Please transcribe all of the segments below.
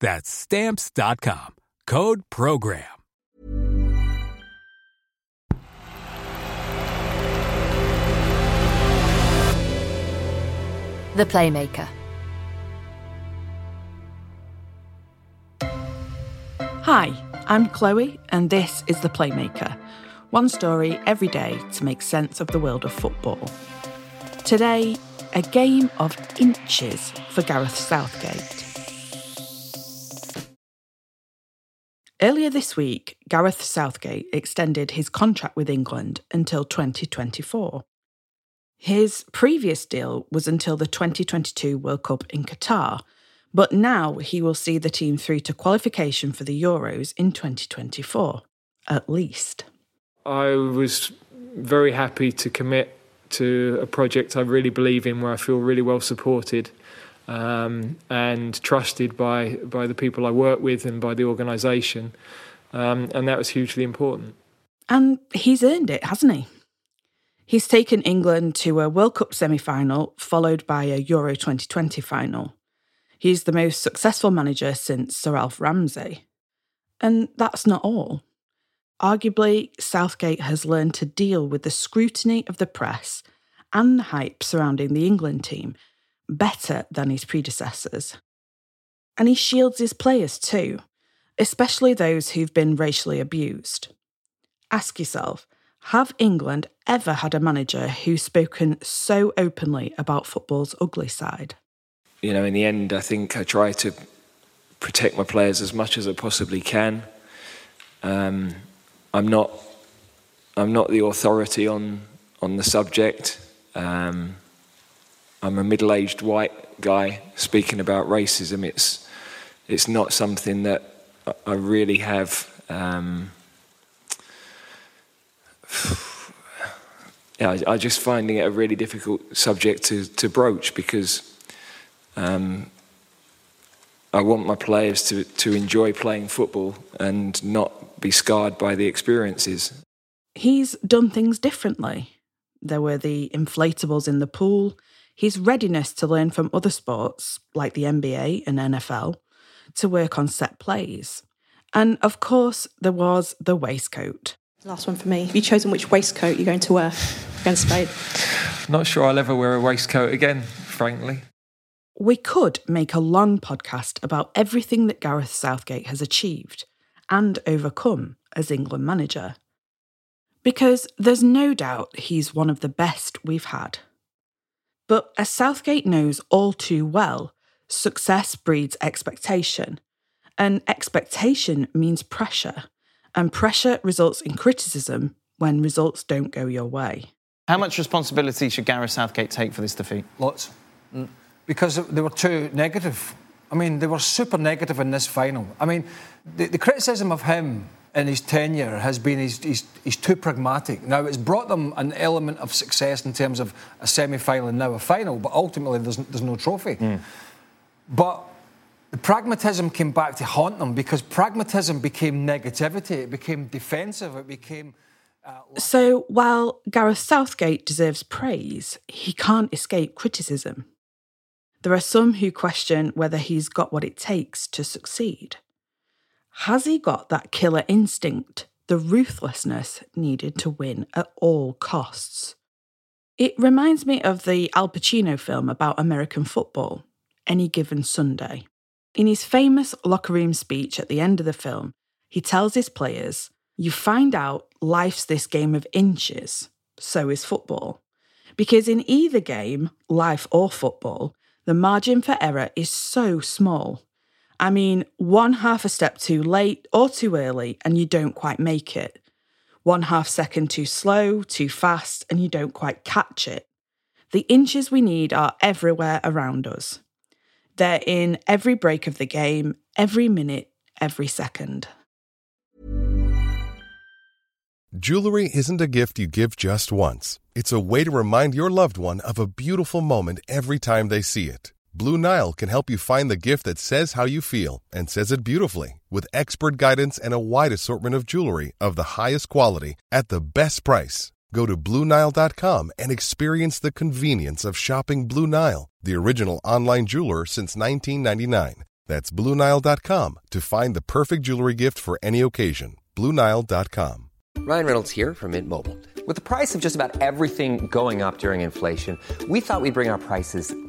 That's stamps.com. Code program. The Playmaker. Hi, I'm Chloe, and this is The Playmaker. One story every day to make sense of the world of football. Today, a game of inches for Gareth Southgate. Earlier this week, Gareth Southgate extended his contract with England until 2024. His previous deal was until the 2022 World Cup in Qatar, but now he will see the team through to qualification for the Euros in 2024, at least. I was very happy to commit to a project I really believe in where I feel really well supported um, and trusted by, by the people I work with and by the organisation. Um, and that was hugely important. And he's earned it, hasn't he? He's taken England to a World Cup semi final, followed by a Euro 2020 final. He's the most successful manager since Sir Alf Ramsey. And that's not all. Arguably, Southgate has learned to deal with the scrutiny of the press and the hype surrounding the England team better than his predecessors. And he shields his players too, especially those who've been racially abused. Ask yourself have England ever had a manager who's spoken so openly about football's ugly side? You know, in the end, I think I try to protect my players as much as I possibly can. Um, I'm not, I'm not the authority on on the subject. Um, I'm a middle-aged white guy speaking about racism. It's, it's not something that I really have. Um, yeah, I, I just finding it a really difficult subject to, to broach because um, I want my players to, to enjoy playing football and not be scarred by the experiences. He's done things differently. There were the inflatables in the pool, his readiness to learn from other sports, like the NBA and NFL, to work on set plays. And of course, there was the waistcoat. Last one for me. Have you chosen which waistcoat you're going to wear against Spain? Not sure I'll ever wear a waistcoat again, frankly. We could make a long podcast about everything that Gareth Southgate has achieved and overcome as England manager. Because there's no doubt he's one of the best we've had. But as Southgate knows all too well, success breeds expectation, and expectation means pressure and pressure results in criticism when results don't go your way. How much responsibility should Gareth Southgate take for this defeat? Lots. Mm. Because they were too negative. I mean, they were super negative in this final. I mean, the, the criticism of him in his tenure has been he's, he's, he's, too pragmatic. Now, it's brought them an element of success in terms of a semi final and now a final, but ultimately there's, there's no trophy. Mm. But the pragmatism came back to haunt them because pragmatism became negativity, it became defensive, it became. Uh, so while Gareth Southgate deserves praise, he can't escape criticism. There are some who question whether he's got what it takes to succeed. Has he got that killer instinct, the ruthlessness needed to win at all costs? It reminds me of the Al Pacino film about American football, Any Given Sunday. In his famous locker room speech at the end of the film, he tells his players, you find out life's this game of inches. So is football. Because in either game, life or football, the margin for error is so small. I mean, one half a step too late or too early, and you don't quite make it. One half second too slow, too fast, and you don't quite catch it. The inches we need are everywhere around us. They're in every break of the game, every minute, every second. Jewelry isn't a gift you give just once. It's a way to remind your loved one of a beautiful moment every time they see it. Blue Nile can help you find the gift that says how you feel and says it beautifully with expert guidance and a wide assortment of jewelry of the highest quality at the best price. Go to BlueNile.com and experience the convenience of shopping Blue Nile, the original online jeweler since 1999. That's BlueNile.com to find the perfect jewelry gift for any occasion. BlueNile.com. Ryan Reynolds here from Mint Mobile. With the price of just about everything going up during inflation, we thought we'd bring our prices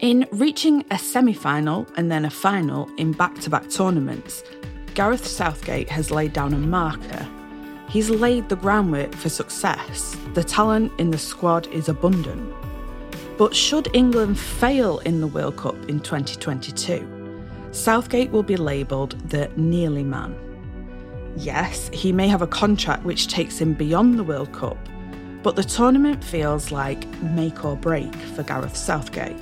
In reaching a semi final and then a final in back to back tournaments, Gareth Southgate has laid down a marker. He's laid the groundwork for success. The talent in the squad is abundant. But should England fail in the World Cup in 2022, Southgate will be labelled the nearly man. Yes, he may have a contract which takes him beyond the World Cup, but the tournament feels like make or break for Gareth Southgate.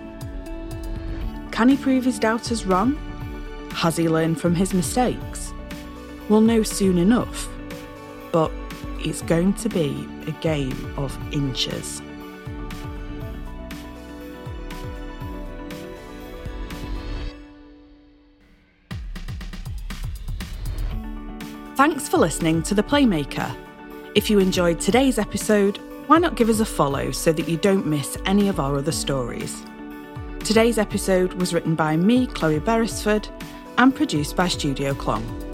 Can he prove his doubters wrong? Has he learned from his mistakes? We'll know soon enough. But it's going to be a game of inches. Thanks for listening to The Playmaker. If you enjoyed today's episode, why not give us a follow so that you don't miss any of our other stories? Today's episode was written by me, Chloe Beresford, and produced by Studio Clong.